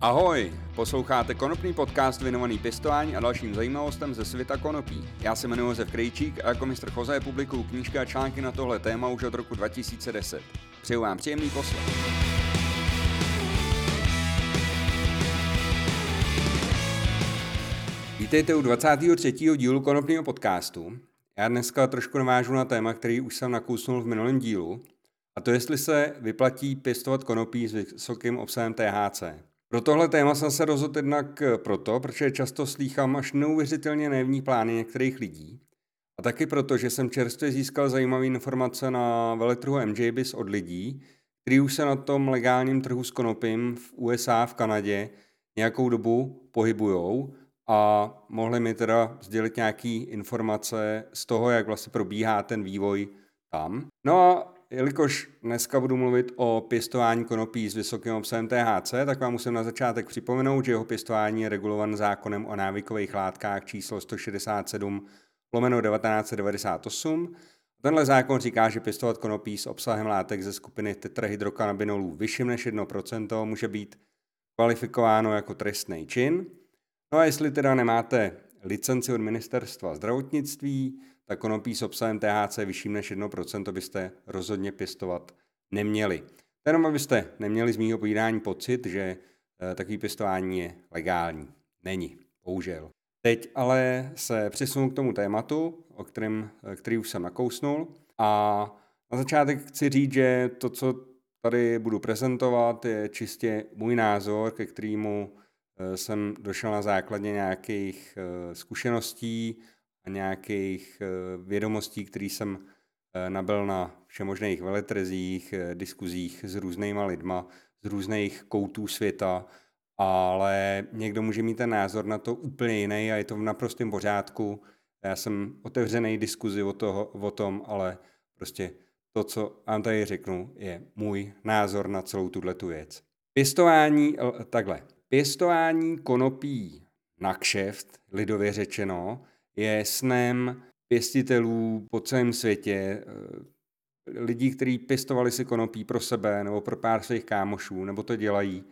Ahoj, posloucháte konopný podcast věnovaný pěstování a dalším zajímavostem ze světa konopí. Já se jmenuji Josef Krejčík a jako mistr Choze publikuju knížky a články na tohle téma už od roku 2010. Přeju vám příjemný poslech. Vítejte u 23. dílu konopního podcastu. Já dneska trošku navážu na téma, který už jsem nakousnul v minulém dílu, a to jestli se vyplatí pěstovat konopí s vysokým obsahem THC. Pro tohle téma jsem se rozhodl jednak proto, protože často slýchám až neuvěřitelně nevní plány některých lidí. A taky proto, že jsem čerstvě získal zajímavé informace na veletrhu MJBIS od lidí, kteří už se na tom legálním trhu s konopím v USA, v Kanadě nějakou dobu pohybujou a mohli mi teda sdělit nějaké informace z toho, jak vlastně probíhá ten vývoj tam. No a jelikož dneska budu mluvit o pěstování konopí s vysokým obsahem THC, tak vám musím na začátek připomenout, že jeho pěstování je regulovan zákonem o návykových látkách číslo 167 lomeno 1998. Tenhle zákon říká, že pěstovat konopí s obsahem látek ze skupiny tetrahydrokanabinolů vyšším než 1% může být kvalifikováno jako trestný čin. No a jestli teda nemáte licenci od ministerstva zdravotnictví, tak konopí s obsahem THC vyšším než 1% byste rozhodně pěstovat neměli. Jenom abyste neměli z mýho povídání pocit, že eh, takový pěstování je legální. Není, bohužel. Teď ale se přesunu k tomu tématu, o kterém, eh, který už jsem nakousnul. A na začátek chci říct, že to, co tady budu prezentovat, je čistě můj názor, ke kterému eh, jsem došel na základě nějakých zkušeností nějakých eh, vědomostí, které jsem eh, nabil na všemožných veletrzích, eh, diskuzích s různýma lidma z různých koutů světa, ale někdo může mít ten názor na to úplně jiný a je to v naprostém pořádku. Já jsem otevřený diskuzi o, toho, o tom, ale prostě to, co vám tady řeknu, je můj názor na celou tuhle věc. Pěstování, takhle, pěstování konopí na kšeft, lidově řečeno, je snem pěstitelů po celém světě, eh, lidí, kteří pěstovali si konopí pro sebe nebo pro pár svých kámošů, nebo to dělají,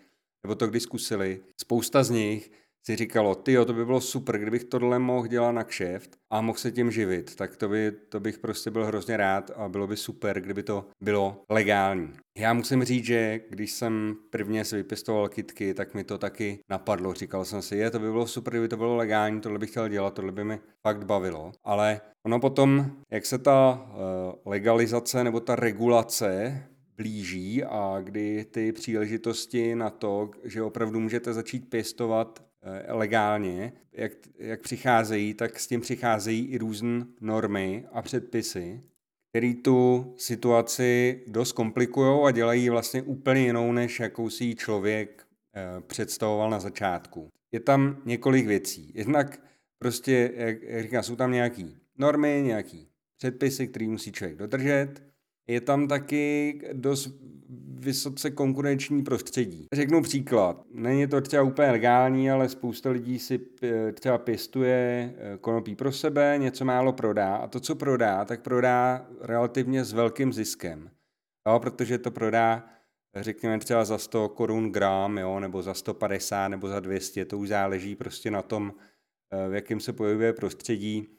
nebo to kdy zkusili. Spousta z nich si říkalo, ty to by bylo super, kdybych tohle mohl dělat na kšeft a mohl se tím živit, tak to, by, to bych prostě byl hrozně rád a bylo by super, kdyby to bylo legální. Já musím říct, že když jsem prvně si vypěstoval kitky, tak mi to taky napadlo. Říkal jsem si, je, to by bylo super, kdyby to bylo legální, tohle bych chtěl dělat, tohle by mi fakt bavilo. Ale ono potom, jak se ta uh, legalizace nebo ta regulace blíží a kdy ty příležitosti na to, že opravdu můžete začít pěstovat Eh, legálně, jak, jak přicházejí, tak s tím přicházejí i různé normy a předpisy, které tu situaci dost komplikují a dělají vlastně úplně jinou, než jakou si člověk eh, představoval na začátku. Je tam několik věcí. Jednak prostě, jak říkám, jsou tam nějaké normy, nějaké předpisy, které musí člověk dodržet. Je tam taky dost vysoce konkurenční prostředí. Řeknu příklad. Není to třeba úplně legální, ale spousta lidí si eh, třeba pěstuje eh, konopí pro sebe, něco málo prodá a to, co prodá, tak prodá relativně s velkým ziskem. Jo, protože to prodá řekněme třeba za 100 korun gram, jo, nebo za 150, nebo za 200, to už záleží prostě na tom, eh, v jakém se pohybuje prostředí,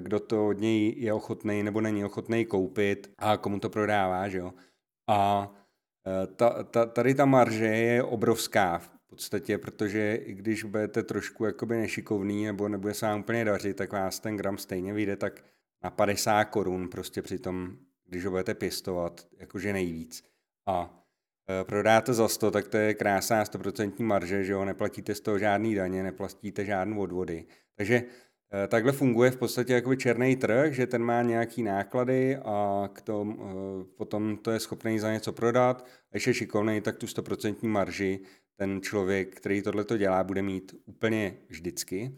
kdo to od něj je ochotný nebo není ochotný koupit a komu to prodává, že jo. A Eh, ta, ta, tady ta marže je obrovská v podstatě, protože i když budete trošku jakoby nešikovný nebo nebude se vám úplně dařit, tak vás ten gram stejně vyjde tak na 50 korun prostě při tom, když ho budete pěstovat, jakože nejvíc. A e, prodáte za 100, tak to je krásná 100% marže, že jo, neplatíte z toho žádný daně, neplatíte žádné odvody. Takže Eh, takhle funguje v podstatě jakoby černý trh, že ten má nějaký náklady a k tom, eh, potom to je schopný za něco prodat. A když je šikovný, tak tu 100% marži ten člověk, který tohle to dělá, bude mít úplně vždycky.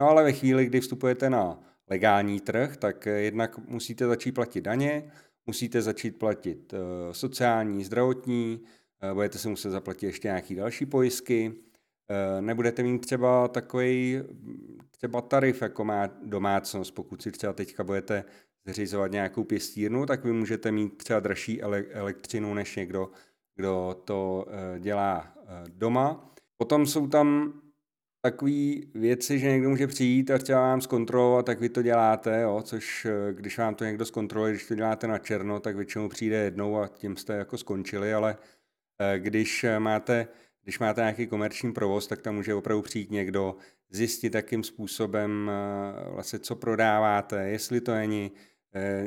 No ale ve chvíli, kdy vstupujete na legální trh, tak jednak musíte začít platit daně, musíte začít platit eh, sociální, zdravotní, budete se muset zaplatit ještě nějaké další pojistky, Eh, nebudete mít třeba takový třeba tarif, jako má domácnost. Pokud si třeba teďka budete zřizovat nějakou pěstírnu, tak vy můžete mít třeba dražší elektřinu než někdo, kdo to eh, dělá eh, doma. Potom jsou tam takové věci, že někdo může přijít a třeba vám zkontrolovat, tak vy to děláte, jo, což eh, když vám to někdo zkontroluje, když to děláte na černo, tak většinou přijde jednou a tím jste jako skončili, ale eh, když máte, když máte nějaký komerční provoz, tak tam může opravdu přijít někdo, zjistit, jakým způsobem eh, vlastně co prodáváte, jestli to není,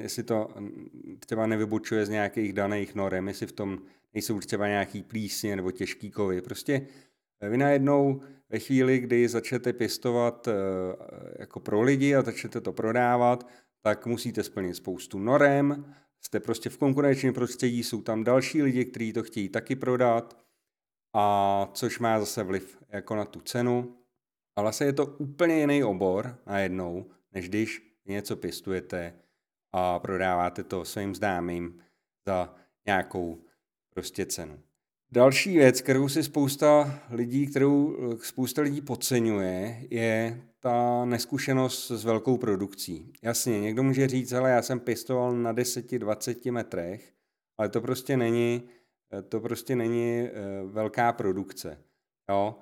jestli to hm, třeba nevybučuje z nějakých daných norem, jestli v tom nejsou třeba nějaký plísně nebo těžký kovy. Prostě vy najednou ve chvíli, kdy začnete pěstovat eh, jako pro lidi a začnete to prodávat, tak musíte splnit spoustu norem, jste prostě v konkurenčním prostředí, jsou tam další lidi, kteří to chtějí taky prodat, a což má zase vliv jako na tu cenu. A vlastně je to úplně jiný obor najednou, než když něco pěstujete a prodáváte to svým známým za nějakou prostě cenu. Další věc, kterou si spousta lidí, kterou spousta lidí podceňuje, je ta neskušenost s velkou produkcí. Jasně, někdo může říct, ale já jsem pěstoval na 10-20 metrech, ale to prostě není, to prostě není eh, velká produkce. Jo?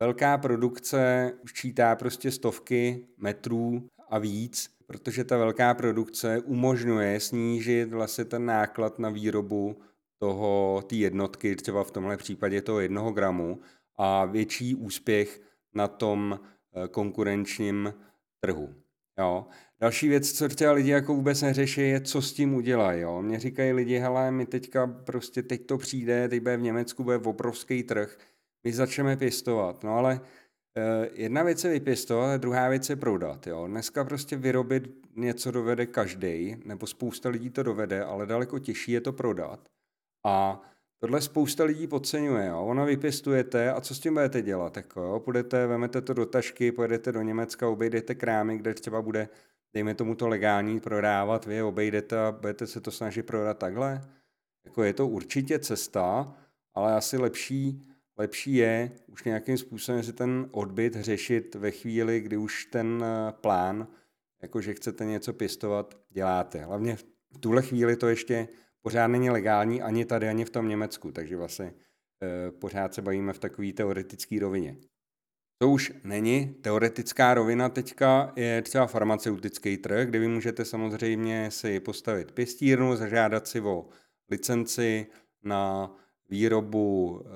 Velká produkce čítá prostě stovky metrů a víc, protože ta velká produkce umožňuje snížit vlastně ten náklad na výrobu toho, té jednotky, třeba v tomhle případě toho jednoho gramu a větší úspěch na tom eh, konkurenčním trhu. Jo. Další věc, co třeba lidi jako vůbec neřeší, je, co s tím udělají. Jo. Mně říkají lidi, hele, my teďka prostě teď to přijde, teď bude v Německu, bude v obrovský trh, my začneme pěstovat. No ale eh, jedna věc je vypěstovat, a druhá věc je prodat. Jo. Dneska prostě vyrobit něco dovede každý, nebo spousta lidí to dovede, ale daleko těžší je to prodat. A tohle spousta lidí podceňuje. Jo. Ono vypěstujete a co s tím budete dělat? Jako, jo? Půjdete, vemete to do tašky, pojedete do Německa, obejdete krámy, kde třeba bude, dejme tomu to legální, prodávat, vy je obejdete a budete se to snažit prodat takhle. Jako je to určitě cesta, ale asi lepší, lepší je už nějakým způsobem si ten odbyt řešit ve chvíli, kdy už ten eh, plán, jako že chcete něco pěstovat, děláte. Hlavně v tuhle chvíli to ještě pořád není legální ani tady, ani v tom Německu, takže vlastně e, pořád se bavíme v takové teoretické rovině. To už není teoretická rovina teďka, je třeba farmaceutický trh, kde vy můžete samozřejmě si postavit pěstírnu, zažádat si o licenci na výrobu e,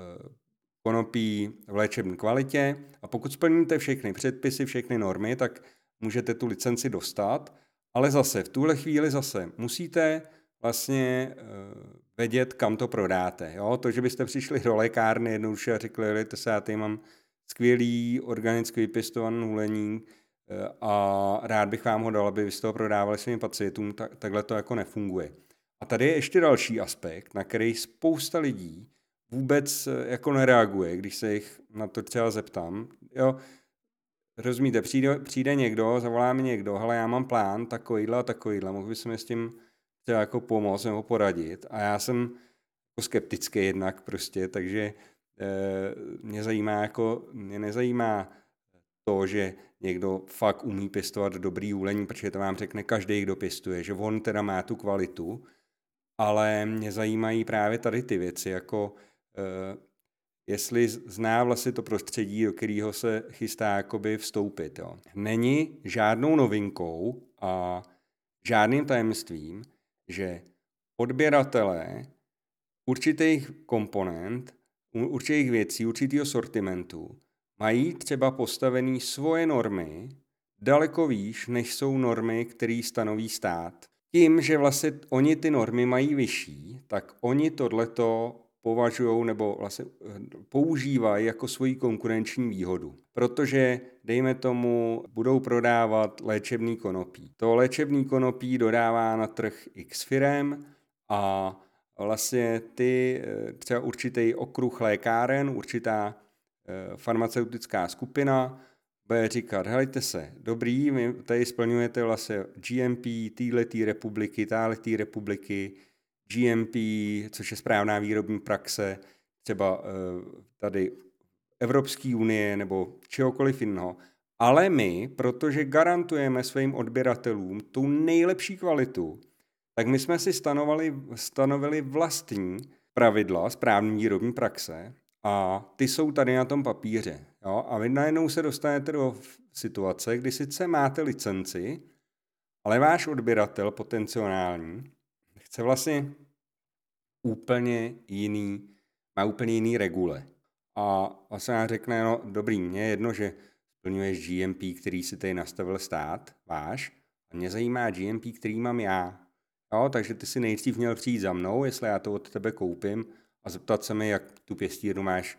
konopí v léčebné kvalitě a pokud splníte všechny předpisy, všechny normy, tak můžete tu licenci dostat, ale zase v tuhle chvíli zase musíte vlastně uh, vědět, kam to prodáte. Jo? To, že byste přišli do lékárny jednoduše a řekli, že se, já tady mám skvělý organicky vypěstovaný hulení uh, a rád bych vám ho dal, aby vy to prodávali svým pacientům, tak, takhle to jako nefunguje. A tady je ještě další aspekt, na který spousta lidí vůbec uh, jako nereaguje, když se jich na to třeba zeptám. Jo, rozumíte, přijde, přijde někdo, zavolá mi někdo, ale já mám plán takovýhle a takovýhle, mohl bys mi s tím chtěl jako pomoct nebo poradit a já jsem jako skeptický jednak prostě, takže e, mě zajímá jako, mě nezajímá to, že někdo fakt umí pěstovat dobrý úlení, protože to vám řekne každý, kdo pěstuje, že on teda má tu kvalitu, ale mě zajímají právě tady ty věci, jako e, jestli zná vlastně to prostředí, do kterého se chystá jakoby vstoupit. Jo. Není žádnou novinkou a žádným tajemstvím, že odběratelé určitých komponent, určitých věcí, určitého sortimentu mají třeba postavený svoje normy daleko výš, než jsou normy, které stanoví stát. Tím, že vlastně oni ty normy mají vyšší, tak oni tohleto považují nebo vlastně eh, používají jako svoji konkurenční výhodu. Protože, dejme tomu, budou prodávat léčebný konopí. To léčebný konopí dodává na trh X firem a vlastně ty eh, třeba určitý okruh lékáren, určitá eh, farmaceutická skupina bude říkat, helejte se, dobrý, vy tady splňujete vlastně GMP této republiky, této republiky, GMP, což je správná výrobní praxe, třeba eh, tady Evropské unie nebo čehokoliv jiného. Ale my, protože garantujeme svým odběratelům tu nejlepší kvalitu, tak my jsme si stanovali, stanovili vlastní pravidla správní výrobní praxe a ty jsou tady na tom papíře. Jo? A vy najednou se dostanete do situace, kdy sice máte licenci, ale váš odběratel potenciální chce vlastně úplně jiný, má úplně jiný regule. A vlastně já řekne, no dobrý, mě je jedno, že splňuješ GMP, který si tady nastavil stát, váš, a mě zajímá GMP, který mám já. Jo, takže ty si nejdřív měl přijít za mnou, jestli já to od tebe koupím a zeptat se mi, jak tu pěstírnu máš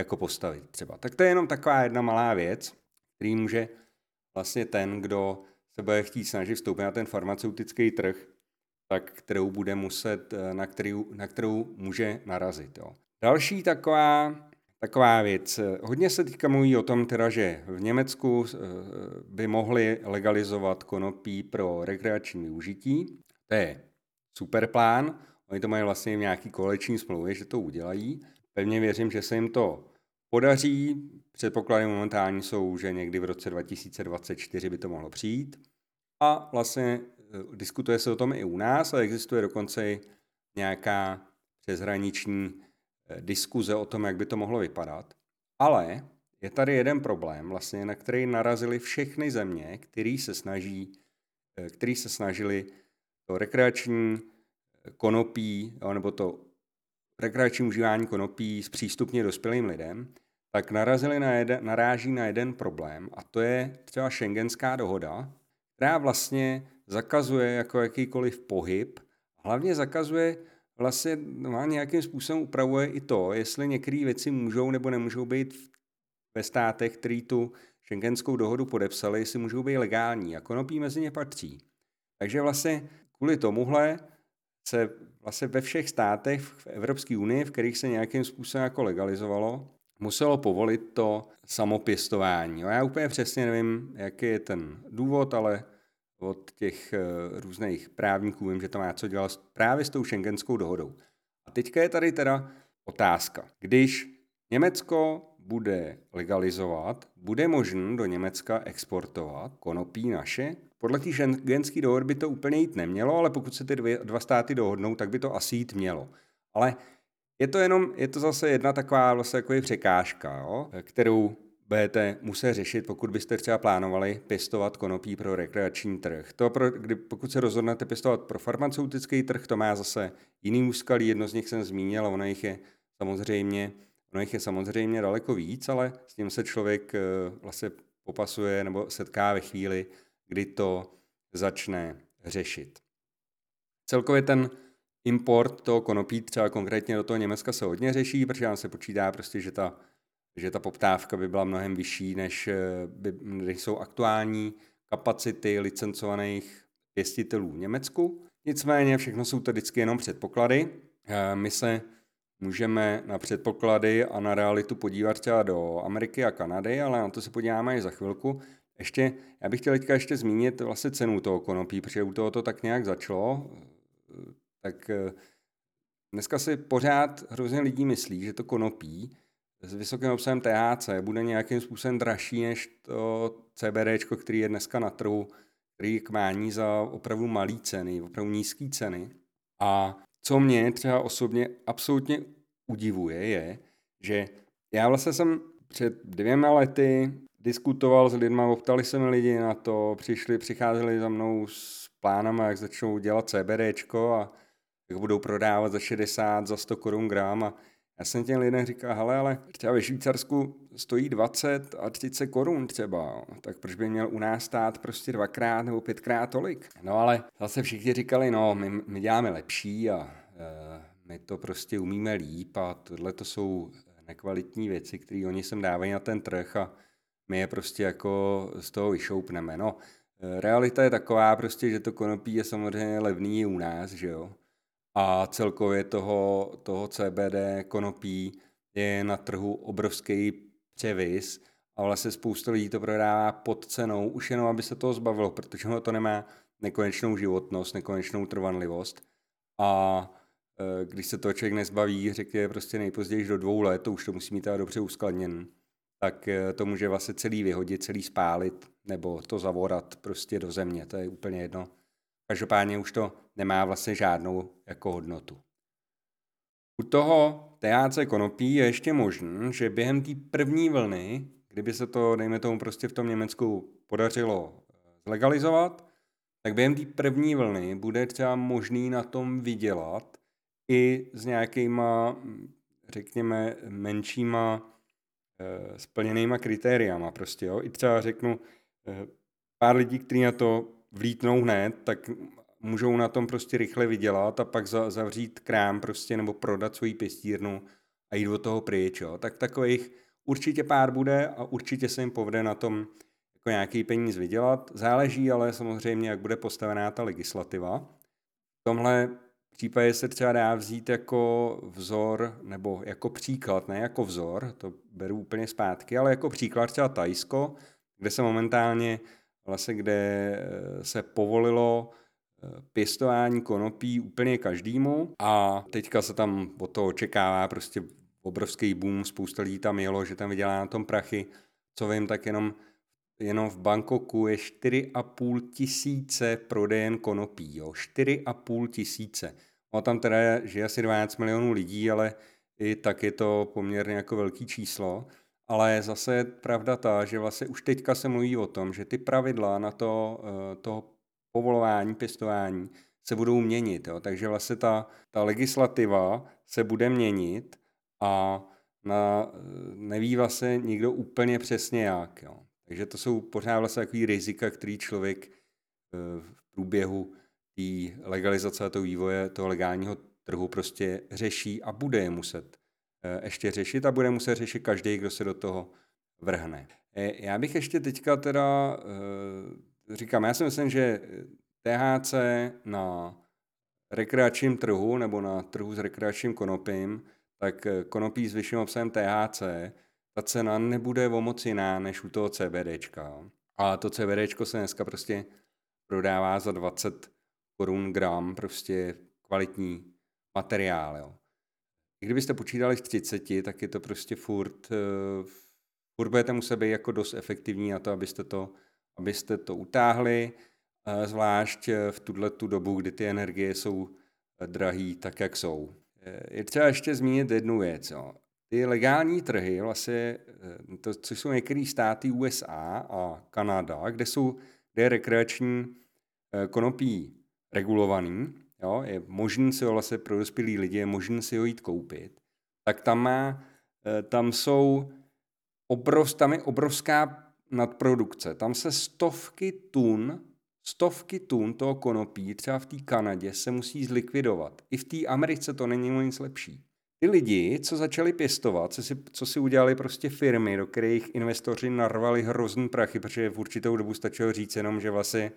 jako postavit třeba. Tak to je jenom taková jedna malá věc, který může vlastně ten, kdo se bude chtít snažit vstoupit na ten farmaceutický trh, tak kterou bude muset, eh, na kterou, na kterou může narazit. Jo. Další taková, taková věc. Hodně se teďka mluví o tom, teda, že v Německu eh, by mohli legalizovat konopí pro rekreační využití. To je super plán. Oni to mají vlastně v nějaký koleční smlouvě, že to udělají. Pevně věřím, že se jim to podaří. Předpoklady momentální jsou, že někdy v roce 2024 by to mohlo přijít. A vlastně diskutuje se o tom i u nás, ale existuje dokonce i nějaká přeshraniční eh, diskuze o tom, jak by to mohlo vypadat. Ale je tady jeden problém, vlastně, na který narazili všechny země, který se, snaží, eh, který se snažili to rekreační konopí, nebo to rekreační užívání konopí s přístupně dospělým lidem, tak narazili na jeden, naráží na jeden problém a to je třeba šengenská dohoda, která vlastně zakazuje jako jakýkoliv pohyb, hlavně zakazuje vlastně no, nějakým způsobem upravuje i to, jestli některé věci můžou nebo nemůžou být ve státech, který tu šengenskou dohodu podepsali, jestli můžou být legální a konopí mezi ně patří. Takže vlastně kvůli tomuhle se vlastně ve všech státech v Evropské unii, v kterých se nějakým způsobem jako legalizovalo, muselo povolit to samopěstování. Já úplně přesně nevím, jaký je ten důvod, ale od těch eh, různých právníků vím, že to má co dělat právě s tou šengenskou dohodou. A teďka je tady teda otázka. Když Německo bude legalizovat, bude možné do Německa exportovat konopí naše? Podle té šengenské dohody by to úplně jít nemělo, ale pokud se ty dvě, dva státy dohodnou, tak by to asi jít mělo. Ale je to jenom, je to zase jedna taková vlastně jako překážka, jo, kterou budete muset řešit, pokud byste třeba plánovali pěstovat konopí pro rekreační trh. To pro, kdy, pokud se rozhodnete pěstovat pro farmaceutický trh, to má zase jiný úskalí, jedno z nich jsem zmínil, ono jich je samozřejmě, ono jich je samozřejmě daleko víc, ale s tím se člověk eh, vlastně popasuje nebo setká ve chvíli, kdy to začne řešit. Celkově ten import toho konopí třeba konkrétně do toho Německa se hodně řeší, protože nám se počítá prostě, že ta, že ta poptávka by byla mnohem vyšší, než, eh, by, než jsou aktuální kapacity licencovaných pěstitelů v Německu. Nicméně všechno jsou to vždycky jenom předpoklady. Eh, my se můžeme na předpoklady a na realitu podívat třeba do Ameriky a Kanady, ale na to se podíváme i za chvilku. Ještě, já bych chtěl teďka ještě zmínit vlastně cenu toho konopí, protože u toho to tak nějak začalo tak eh, dneska si pořád hrozně lidí myslí, že to konopí s vysokým obsahem THC bude nějakým způsobem dražší než to CBD, který je dneska na trhu, který kmání za opravdu malé ceny, opravdu nízké ceny. A co mě třeba osobně absolutně udivuje, je, že já vlastně jsem před dvěma lety diskutoval s lidmi, optali se mi lidi na to, přišli, přicházeli za mnou s plánama, jak začnou dělat CBDčko a jak budou prodávat za 60, za 100 korun gram a já jsem těm lidem říkal, hele, ale třeba ve Švýcarsku stojí 20 a 30 korun třeba, tak proč by měl u nás stát prostě dvakrát nebo pětkrát tolik? No ale zase všichni říkali, no, my, my děláme lepší a e, my to prostě umíme líp a tohle to jsou nekvalitní věci, které oni sem dávají na ten trh a my je prostě jako z toho vyšoupneme. No, e, realita je taková prostě, že to konopí je samozřejmě levný u nás, že jo a celkově toho, toho CBD konopí je na trhu obrovský převis a vlastně spousta lidí to prodává pod cenou, už jenom aby se toho zbavilo, protože to nemá nekonečnou životnost, nekonečnou trvanlivost a e, když se toho člověk nezbaví, řekně prostě nejpozději do dvou let, to už to musí mít teda dobře uskladněn, tak e, to může vlastně celý vyhodit, celý spálit nebo to zavorat prostě do země, to je úplně jedno. Každopádně už to nemá vlastně žádnou jako hodnotu. U toho THC konopí je ještě možný, že během té první vlny, kdyby se to, dejme tomu, prostě v tom Německu podařilo zlegalizovat, tak během té první vlny bude třeba možný na tom vydělat i s nějakýma, řekněme, menšíma e, splněnýma kritériama prostě, jo. I třeba řeknu, e, pár lidí, kteří na to vlítnou hned, tak můžou na tom prostě rychle vydělat a pak za, zavřít krám prostě nebo prodat svoji pěstírnu a jít od toho pryč, jo. Tak takových určitě pár bude a určitě se jim povede na tom jako nějaký peníz vydělat. Záleží ale samozřejmě, jak bude postavená ta legislativa. V tomhle případě se třeba dá vzít jako vzor, nebo jako příklad, ne jako vzor, to beru úplně zpátky, ale jako příklad třeba Tajsko, kde se momentálně, vlastně kde eh, se povolilo eh, pěstování konopí úplně každému a teďka se tam o to očekává prostě obrovský boom, spousta lidí tam jelo, že tam vydělá na tom prachy, co vím, tak jenom jenom v Bangkoku je 4,5 tisíce prodejen konopí. Jo? 4,5 tisíce. No tam teda je, asi 12 milionů lidí, ale i tak je to poměrně jako velký číslo. Ale zase je pravda ta, že vlastně už teďka se mluví o tom, že ty pravidla na to, eh, to povolování, pěstování se budou měnit. Jo? Takže vlastně ta, ta legislativa se bude měnit a na, neví vlastně nikdo úplně přesně jak. Jo? Takže to jsou pořád vlastně takový rizika, který člověk eh, v průběhu té legalizace a toho vývoje toho legálního trhu prostě řeší a bude je muset eh, ještě řešit a bude muset řešit každý, kdo se do toho vrhne. Eh, já bych ještě teďka teda, říkám, já si myslím, že THC na rekreačním trhu nebo na trhu s rekreačním konopím, tak konopí s vyšším obsahem THC ta cena nebude o moc jiná než u toho CBDčka. A to CBDčko se dneska prostě prodává za 20 korun gram, prostě kvalitní materiál. Jo. Kdybyste počítali v 30, tak je to prostě furt, uh, furt budete muset být jako dost efektivní na to, abyste to, abyste to utáhli, uh, zvlášť eh, v tuhle tu dobu, kdy ty energie jsou drahý tak, jak jsou. Je třeba ještě zmínit jednu věc. Jo ty legální trhy, vlastně, eh, to, což jsou některé státy USA a Kanada, kde jsou kde je rekreační eh, konopí regulovaný, jo, je možný si ho vlastně pro dospělý lidi, je možný si ho jít koupit, tak tam má, eh, tam jsou obrov, tam je obrovská nadprodukce. Tam se stovky tun, stovky tun toho konopí, třeba v té Kanadě, se musí zlikvidovat. I v té Americe to není nic lepší. Ty lidi, co začali pěstovat, co si, co si udělali prostě firmy, do kterých investoři narvali hrozný prachy, protože v určitou dobu stačilo říct jenom, že vlastně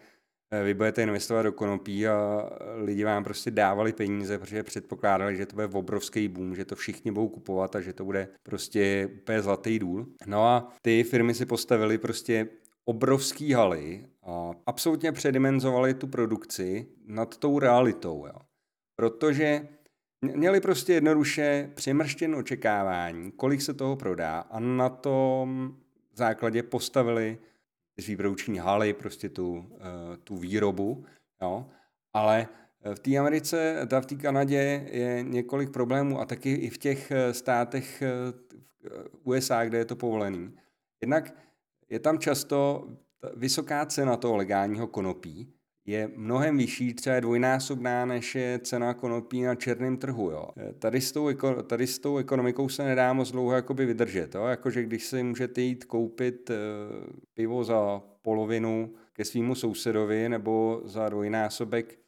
vy budete investovat do konopí a lidi vám prostě dávali peníze, protože předpokládali, že to bude obrovský boom, že to všichni budou kupovat a že to bude prostě úplně zlatý důl. No a ty firmy si postavili prostě obrovský haly a absolutně předimenzovali tu produkci nad tou realitou. Jo. Protože Měli prostě jednoduše přemrštěn očekávání, kolik se toho prodá a na tom základě postavili svý produkční haly, prostě tu, eh, tu výrobu, jo. Ale eh, v té Americe, ta v té Kanadě je několik problémů a taky i v těch eh, státech USA, kde je to povolený. Jednak je tam často vysoká cena toho legálního konopí, je mnohem vyšší, třeba dvojnásobná, než je cena konopí na černém trhu. Jo. Tady, s tou, tady s tou ekonomikou se nedá moc dlouho jakoby vydržet. Jo. Jakože když si můžete jít koupit e, pivo za polovinu ke svýmu sousedovi nebo za dvojnásobek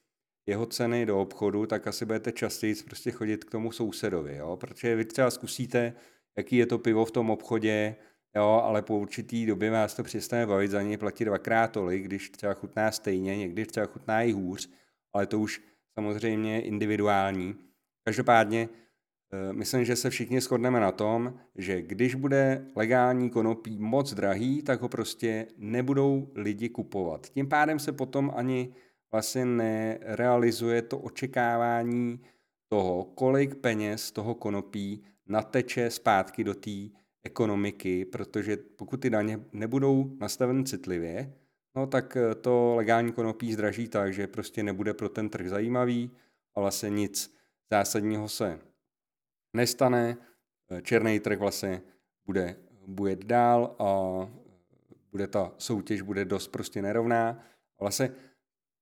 jeho ceny do obchodu, tak asi budete častěji prostě chodit k tomu sousedovi. Jo. Protože vy třeba zkusíte, jaký je to pivo v tom obchodě, jo, ale po určitý době vás to přestane bavit, za něj platit dvakrát tolik, když třeba chutná stejně, někdy třeba chutná i hůř, ale to už samozřejmě individuální. Každopádně eh, myslím, že se všichni shodneme na tom, že když bude legální konopí moc drahý, tak ho prostě nebudou lidi kupovat. Tím pádem se potom ani vlastně nerealizuje to očekávání toho, kolik peněz toho konopí nateče zpátky do té ekonomiky, protože pokud ty daně nebudou nastaveny citlivě, no tak eh, to legální konopí zdraží tak, že prostě nebude pro ten trh zajímavý a vlastně nic zásadního se nestane, černý trh vlastně bude bujet dál a bude ta soutěž bude dost prostě nerovná. Vlastně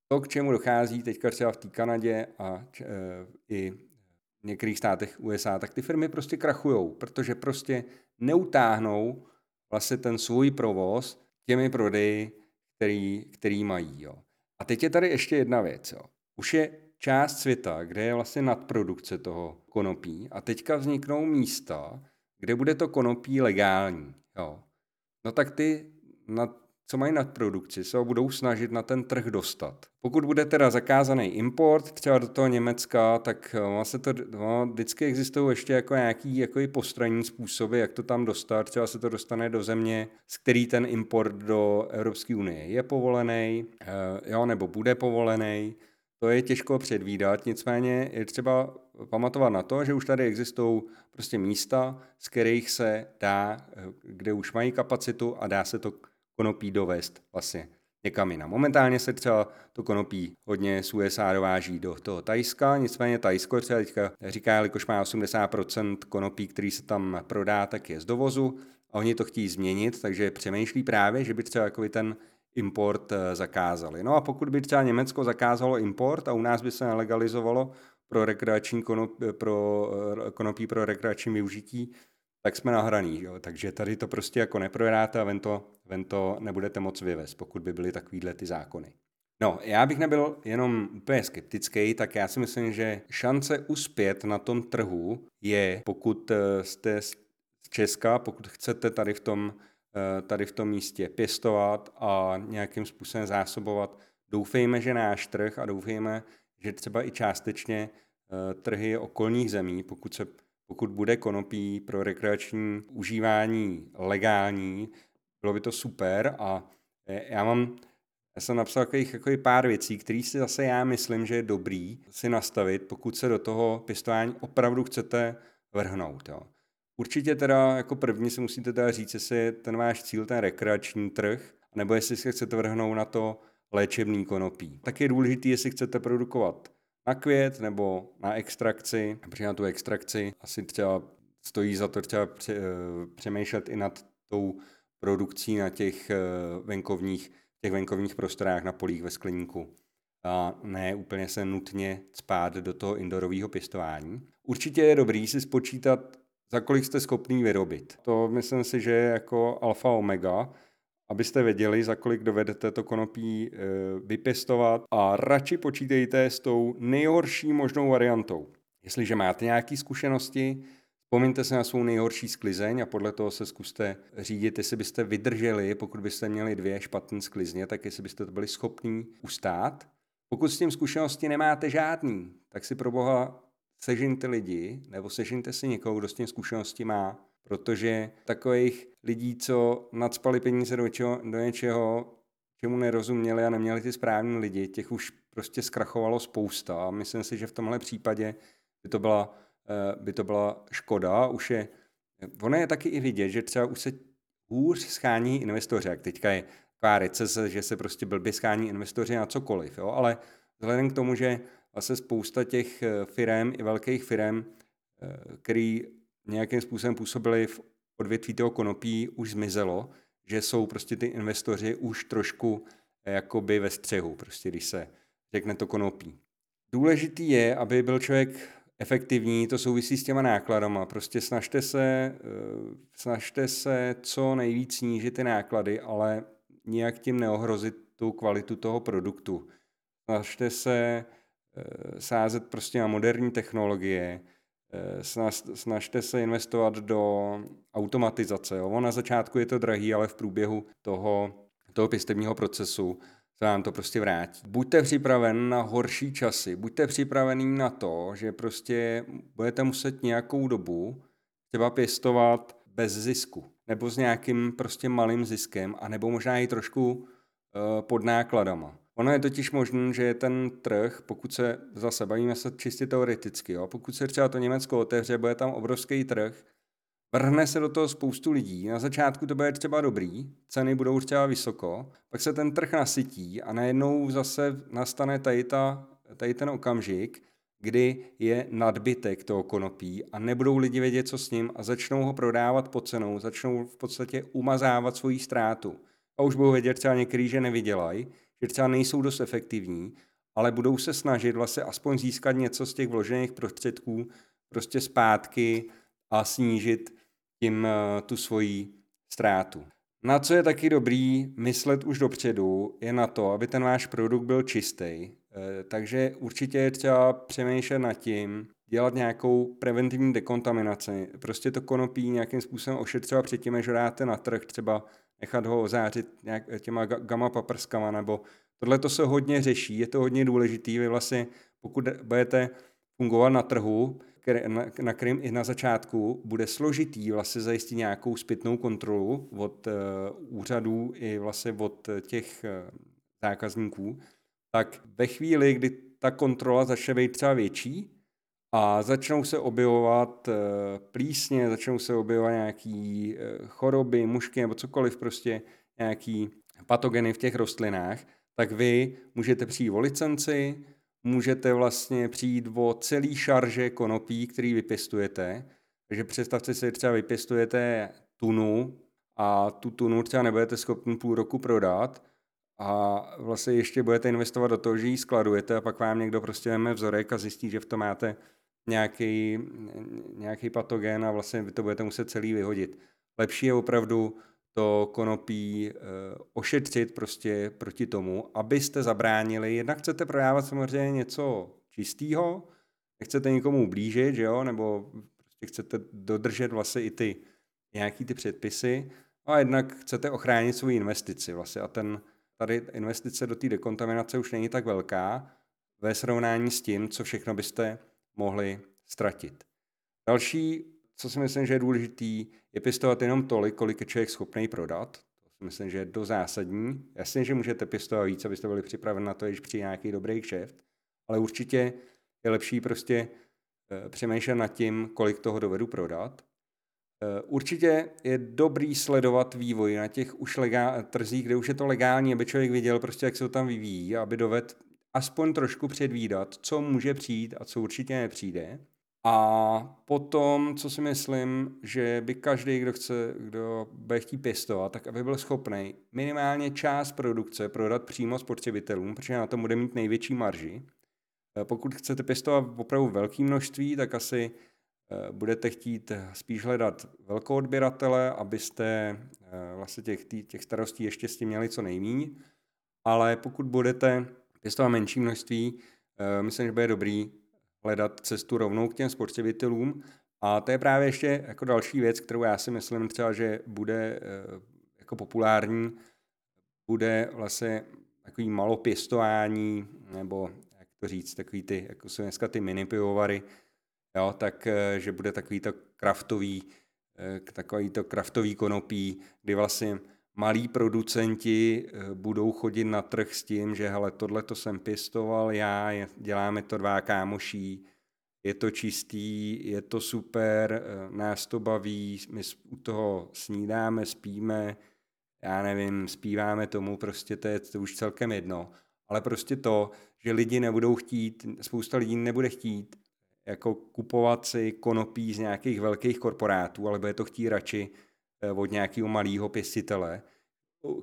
to, k čemu dochází teďka třeba v té Kanadě a i některých státech USA, tak ty firmy prostě krachujou, protože prostě neutáhnou vlastně ten svůj provoz těmi prodeji, který, který mají. Jo. A teď je tady ještě jedna věc. Jo. Už je část světa, kde je vlastně nadprodukce toho konopí a teďka vzniknou místa, kde bude to konopí legální. Jo. No tak ty nad co mají nadprodukci, se ho budou snažit na ten trh dostat. Pokud bude teda zakázaný import třeba do toho Německa, tak vlastně to, no, vždycky existují ještě jako nějaký jako i postranní způsoby, jak to tam dostat. Třeba se to dostane do země, z který ten import do Evropské unie je povolený, eh, jo, nebo bude povolený. To je těžko předvídat, nicméně je třeba pamatovat na to, že už tady existují prostě místa, z kterých se dá, eh, kde už mají kapacitu a dá se to konopí dovést vlastně někam jinam. Momentálně se třeba to konopí hodně z USA dováží do toho Tajska, nicméně Tajsko třeba teďka říká, jelikož má 80% konopí, který se tam prodá, tak je z dovozu a oni to chtějí změnit, takže přemýšlí právě, že by třeba jako ten import eh, zakázali. No a pokud by třeba Německo zakázalo import a u nás by se nelegalizovalo pro rekreační pro, eh, konopí pro rekreační využití, tak jsme nahraný. Jo? Takže tady to prostě jako neprojedáte a ven to, ven to nebudete moc vyvést, pokud by byly takovýhle ty zákony. No, já bych nebyl jenom úplně skeptický, tak já si myslím, že šance uspět na tom trhu je, pokud eh, jste z Česka, pokud chcete tady v tom, eh, tady v tom místě pěstovat a nějakým způsobem zásobovat, doufejme, že náš trh a doufejme, že třeba i částečně eh, trhy okolních zemí, pokud se pokud bude konopí pro rekreační užívání legální, bylo by to super a e, já mám, já jsem napsal takových jako pár věcí, které si zase já myslím, že je dobrý si nastavit, pokud se do toho pěstování opravdu chcete vrhnout. Jo. Určitě teda jako první si musíte teda říct, jestli je ten váš cíl ten rekreační trh, nebo jestli se chcete vrhnout na to léčebný konopí. Tak je důležité, jestli chcete produkovat na květ nebo na extrakci. Protože na tu extrakci asi třeba stojí za to třeba eh, přemýšlet i nad tou produkcí na těch eh, venkovních, těch venkovních prostorách na polích ve skleníku. A ne úplně se nutně spát do toho indorového pěstování. Určitě je dobrý si spočítat, za kolik jste schopný vyrobit. To myslím si, že je jako alfa omega, abyste věděli, za kolik dovedete to konopí e, vypěstovat a radši počítejte s tou nejhorší možnou variantou. Jestliže máte nějaké zkušenosti, Vzpomeňte se na svou nejhorší sklizeň a podle toho se zkuste řídit, jestli byste vydrželi, pokud byste měli dvě špatné sklizně, tak jestli byste to byli schopní ustát. Pokud s tím zkušenosti nemáte žádný, tak si pro boha sežinte lidi, nebo sežinte si někoho, kdo s tím zkušenosti má protože takových lidí, co nadspali peníze do něčeho, do něčeho, čemu nerozuměli a neměli ty správní lidi, těch už prostě zkrachovalo spousta a myslím si, že v tomhle případě by to byla, eh, by to byla škoda. Už je, ono je taky i vidět, že třeba už se hůř schání investoři, jak teďka je taková recese, že se prostě blbě schání investoři na cokoliv, jo? ale vzhledem k tomu, že vlastně spousta těch eh, firm i velkých firm, eh, který nějakým způsobem působili v odvětví toho konopí, už zmizelo, že jsou prostě ty investoři už trošku eh, jakoby ve střehu, prostě když se řekne to konopí. Důležitý je, aby byl člověk efektivní, to souvisí s těma nákladama. Prostě snažte se, eh, snažte se co nejvíc snížit ty náklady, ale nijak tím neohrozit tu kvalitu toho produktu. Snažte se eh, sázet prostě na moderní technologie, Eh, snažte se investovat do automatizace. Jo. Na začátku je to drahý, ale v průběhu toho, toho pěstebního procesu se vám to prostě vrátí. Buďte připraven na horší časy, buďte připravený na to, že prostě budete muset nějakou dobu třeba pěstovat bez zisku, nebo s nějakým prostě malým ziskem, a nebo možná i trošku uh, pod nákladama. Ono je totiž možné, že ten trh, pokud se zase bavíme se čistě teoreticky, jo, pokud se třeba to Německo otevře, bude tam obrovský trh, vrhne se do toho spoustu lidí, na začátku to bude třeba dobrý, ceny budou třeba vysoko, pak se ten trh nasytí a najednou zase nastane tady, ta, tady ten okamžik, kdy je nadbytek toho konopí a nebudou lidi vědět, co s ním a začnou ho prodávat pod cenou, začnou v podstatě umazávat svoji ztrátu. A už budou vědět třeba některý, že nevydělají, že třeba nejsou dost efektivní, ale budou se snažit vlastně aspoň získat něco z těch vložených prostředků prostě zpátky a snížit tím uh, tu svoji ztrátu. Na co je taky dobrý myslet už dopředu, je na to, aby ten váš produkt byl čistý. Eh, takže určitě je třeba přemýšlet nad tím, dělat nějakou preventivní dekontaminaci. Prostě to konopí nějakým způsobem ošetřovat předtím, než dáte na trh, třeba nechat ho ozářit nějak těma gamma paprskama, nebo tohle to se hodně řeší, je to hodně důležitý. Vy vlastně, pokud budete fungovat na trhu, na, na i na začátku bude složitý vlastně zajistit nějakou zpětnou kontrolu od uh, úřadů i vlastně od těch zákazníků, tak ve chvíli, kdy ta kontrola začne být třeba větší a začnou se objevovat uh, plísně, začnou se objevovat nějaký uh, choroby, mušky nebo cokoliv prostě, nějaký patogeny v těch rostlinách, tak vy můžete přijít o licenci, můžete vlastně přijít o celý šarže konopí, který vypěstujete. Takže představte si, třeba vypěstujete tunu a tu tunu třeba nebudete schopni půl roku prodat a vlastně ještě budete investovat do toho, že ji skladujete a pak vám někdo prostě veme vzorek a zjistí, že v tom máte nějaký, nějaký patogen a vlastně vy to budete muset celý vyhodit. Lepší je opravdu to konopí uh, ošetřit prostě proti tomu, abyste zabránili. Jednak chcete prodávat samozřejmě něco čistého, nechcete nikomu ublížit, že jo, nebo prostě chcete dodržet vlastně i ty nějaký ty předpisy, a jednak chcete ochránit svou investici vlastně a ten, tady investice do té dekontaminace už není tak velká ve srovnání s tím, co všechno byste mohli ztratit. Další co si myslím, že je důležitý, je pěstovat jenom tolik, kolik je člověk schopný prodat. To si myslím, že je do zásadní. Jasně, že můžete pěstovat víc, abyste byli připraveni na to, když přijde nějaký dobrý kšeft, ale určitě je lepší prostě e, přemýšlet nad tím, kolik toho dovedu prodat. E, určitě je dobrý sledovat vývoj na těch už legál, trzích, kde už je to legální, aby člověk viděl prostě, jak se to tam vyvíjí, aby dovedl aspoň trošku předvídat, co může přijít a co určitě nepřijde. A potom, co si myslím, že by každý, kdo chce, kdo bude chtít pěstovat, tak aby byl schopný minimálně část produkce prodat přímo spotřebitelům, protože na tom bude mít největší marži. Eh, pokud chcete pěstovat opravdu velké množství, tak asi eh, budete chtít spíš hledat velkou odběratele, abyste eh, vlastně těch, těch starostí ještě s tím měli co nejméně. Ale pokud budete pěstovat menší množství, myslím, že bude dobrý hledat cestu rovnou k těm spotřebitelům. A to je právě ještě jako další věc, kterou já si myslím třeba, že bude eh, jako populární, bude vlastně takový malopěstování, nebo jak to říct, takový ty, jako jsou dneska ty mini pivovary, jo, tak eh, že bude takový to kraftový, eh, takový to kraftový konopí, kdy vlastně malí producenti eh, budou chodit na trh s tím, že hele, tohle to jsem pěstoval já, děláme to dva kámoší, je to čistý, je to super, nás to baví, my u toho snídáme, spíme, já nevím, zpíváme tomu, prostě to je to už celkem jedno. Ale prostě to, že lidi nebudou chtít, spousta lidí nebude chtít jako kupovat si konopí z nějakých velkých korporátů, ale bude to chtít radši Eh, od nějakého malého pěstitele,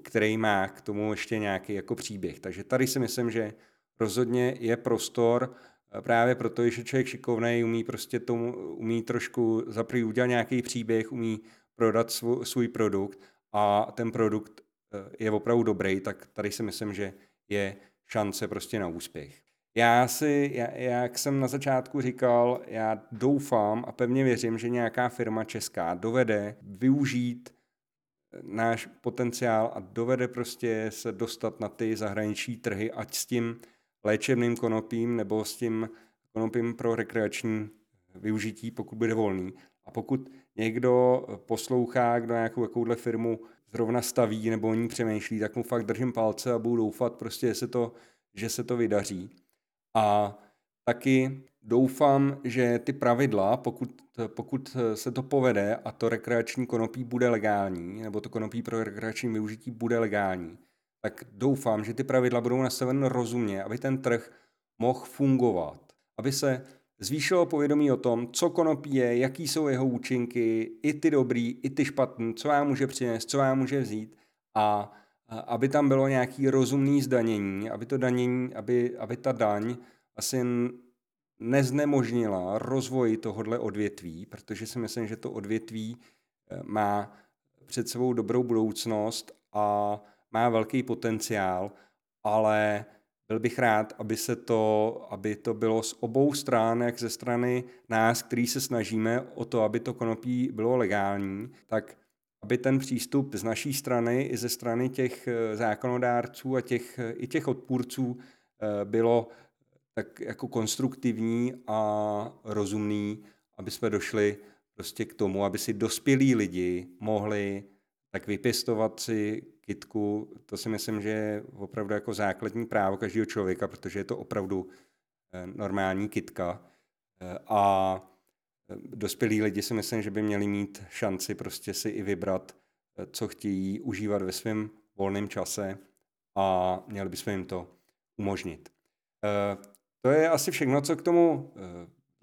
který má k tomu ještě nějaký jako příběh. Takže tady si myslím, že rozhodně je prostor eh, právě proto, že člověk šikovný umí prostě tomu, umí trošku zaprý udělat nějaký příběh, umí prodat svůj, svůj produkt a ten produkt eh, je opravdu dobrý, tak tady si myslím, že je šance prostě na úspěch. Já si, já, jak jsem na začátku říkal, já doufám a pevně věřím, že nějaká firma česká dovede využít náš potenciál a dovede prostě se dostat na ty zahraniční trhy, ať s tím léčebným konopím nebo s tím konopím pro rekreační využití, pokud bude volný. A pokud někdo poslouchá, kdo nějakou takovouhle firmu zrovna staví nebo o ní přemýšlí, tak mu fakt držím palce a budu doufat prostě, že se to, že se to vydaří. A taky doufám, že ty pravidla, pokud, pokud se to povede a to rekreační konopí bude legální, nebo to konopí pro rekreační využití bude legální, tak doufám, že ty pravidla budou nastaveny rozumně, aby ten trh mohl fungovat. aby se zvýšilo povědomí o tom, co konopí je, jaký jsou jeho účinky, i ty dobrý, i ty špatný, co vám může přinést, co vám může vzít a aby tam bylo nějaký rozumný zdanění, aby to danění, aby, aby ta daň asi neznemožnila rozvoj tohohle odvětví, protože si myslím, že to odvětví eh, má před sebou dobrou budoucnost a má velký potenciál, ale byl bych rád, aby se to, aby to bylo z obou stran, jak ze strany nás, který se snažíme o to, aby to konopí bylo legální, tak aby ten přístup z naší strany i ze strany těch eh, zákonodárců a těch, eh, i těch odpůrců eh, bylo tak jako konstruktivní a rozumný, aby jsme došli prostě k tomu, aby si dospělí lidi mohli tak vypěstovat si kitku, to si myslím, že je opravdu jako základní právo každého člověka, protože je to opravdu normální kitka. A dospělí lidi si myslím, že by měli mít šanci prostě si i vybrat, co chtějí užívat ve svém volném čase a měli bychom jim to umožnit. Eh, to je asi všechno, co k tomu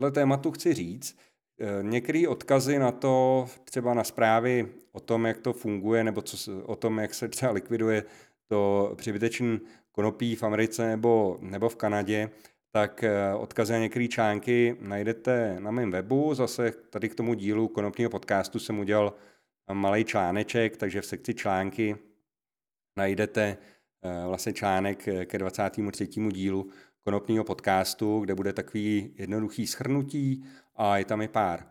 eh, tématu chci říct. Eh, některé odkazy na to, třeba na zprávy o tom, jak to funguje, nebo co, o tom, jak se třeba likviduje to přebytečné konopí v Americe nebo, nebo v Kanadě, tak eh, odkazy na některé články najdete na mém webu. Zase tady k tomu dílu konopního podcastu jsem udělal malý článeček, takže v sekci články najdete eh, vlastně článek ke 23. dílu konopního podcastu, kde bude takový jednoduchý schrnutí a je tam i pár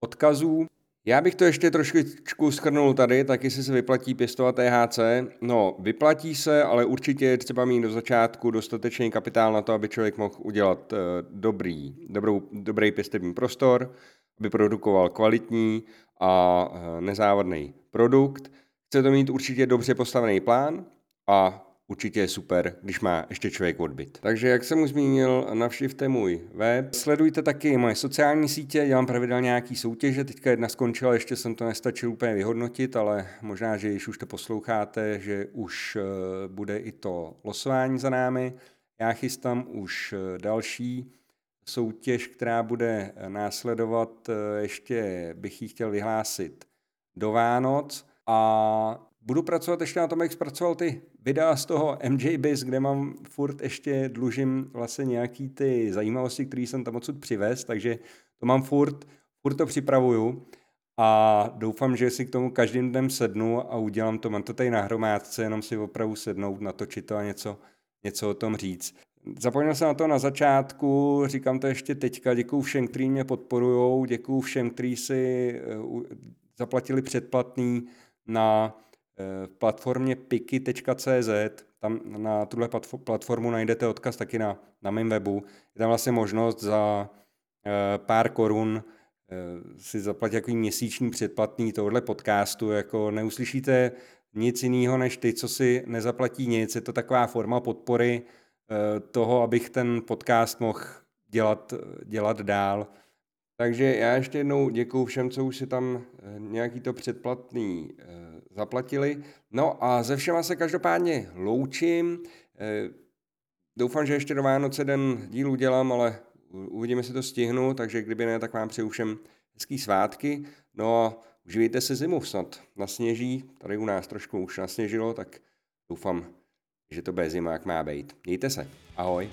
odkazů. Já bych to ještě trošku schrnul tady, tak jestli se vyplatí pěstovat THC. No, vyplatí se, ale určitě je třeba mít do začátku dostatečný kapitál na to, aby člověk mohl udělat uh, dobrý, dobrou, dobrý pěstební prostor, aby produkoval kvalitní a uh, nezávadný produkt. Chce to mít určitě dobře postavený plán a určitě je super, když má ještě člověk odbyt. Takže jak jsem už zmínil, navštivte můj web. Sledujte taky moje sociální sítě, dělám pravidelně nějaký soutěže, teďka jedna skončila, ještě jsem to nestačil úplně vyhodnotit, ale možná, že když už to posloucháte, že už eh, bude i to losování za námi. Já chystám už eh, další soutěž, která bude eh, následovat, ještě bych ji chtěl vyhlásit do Vánoc a budu pracovat ještě na tom, jak zpracoval ty videa z toho MJBiz, kde mám furt ještě dlužím vlastně nějaký ty zajímavosti, které jsem tam odsud přivez, takže to mám furt, furt to připravuju a doufám, že si k tomu každým dnem sednu a udělám to, mám to tady na hromádce, jenom si opravdu sednout, natočit to a něco, něco o tom říct. Zapomněl jsem na to na začátku, říkám to ještě teďka, děkuju všem, kteří mě podporují, děkuju všem, kteří si eh, zaplatili předplatný na v platformě piky.cz, tam na tuhle platformu najdete odkaz taky na, na mém webu. Je tam vlastně možnost za eh, pár korun eh, si zaplatit jako měsíční předplatný tohle podcastu, jako neuslyšíte nic jiného než ty, co si nezaplatí nic. Je to taková forma podpory eh, toho, abych ten podcast mohl dělat, dělat dál. Takže já ještě jednou děkuji všem, co už si tam nějaký to předplatný zaplatili. No a ze všema se každopádně loučím. Eh, doufám, že ještě do Vánoce den díl udělám, ale uvidíme, jestli to stihnu, takže kdyby ne, tak vám přeju všem hezký svátky. No a užijte se zimu snad. Nasněží, tady u nás trošku už nasněžilo, tak doufám, že to bez zima jak má být. Mějte se. Ahoj.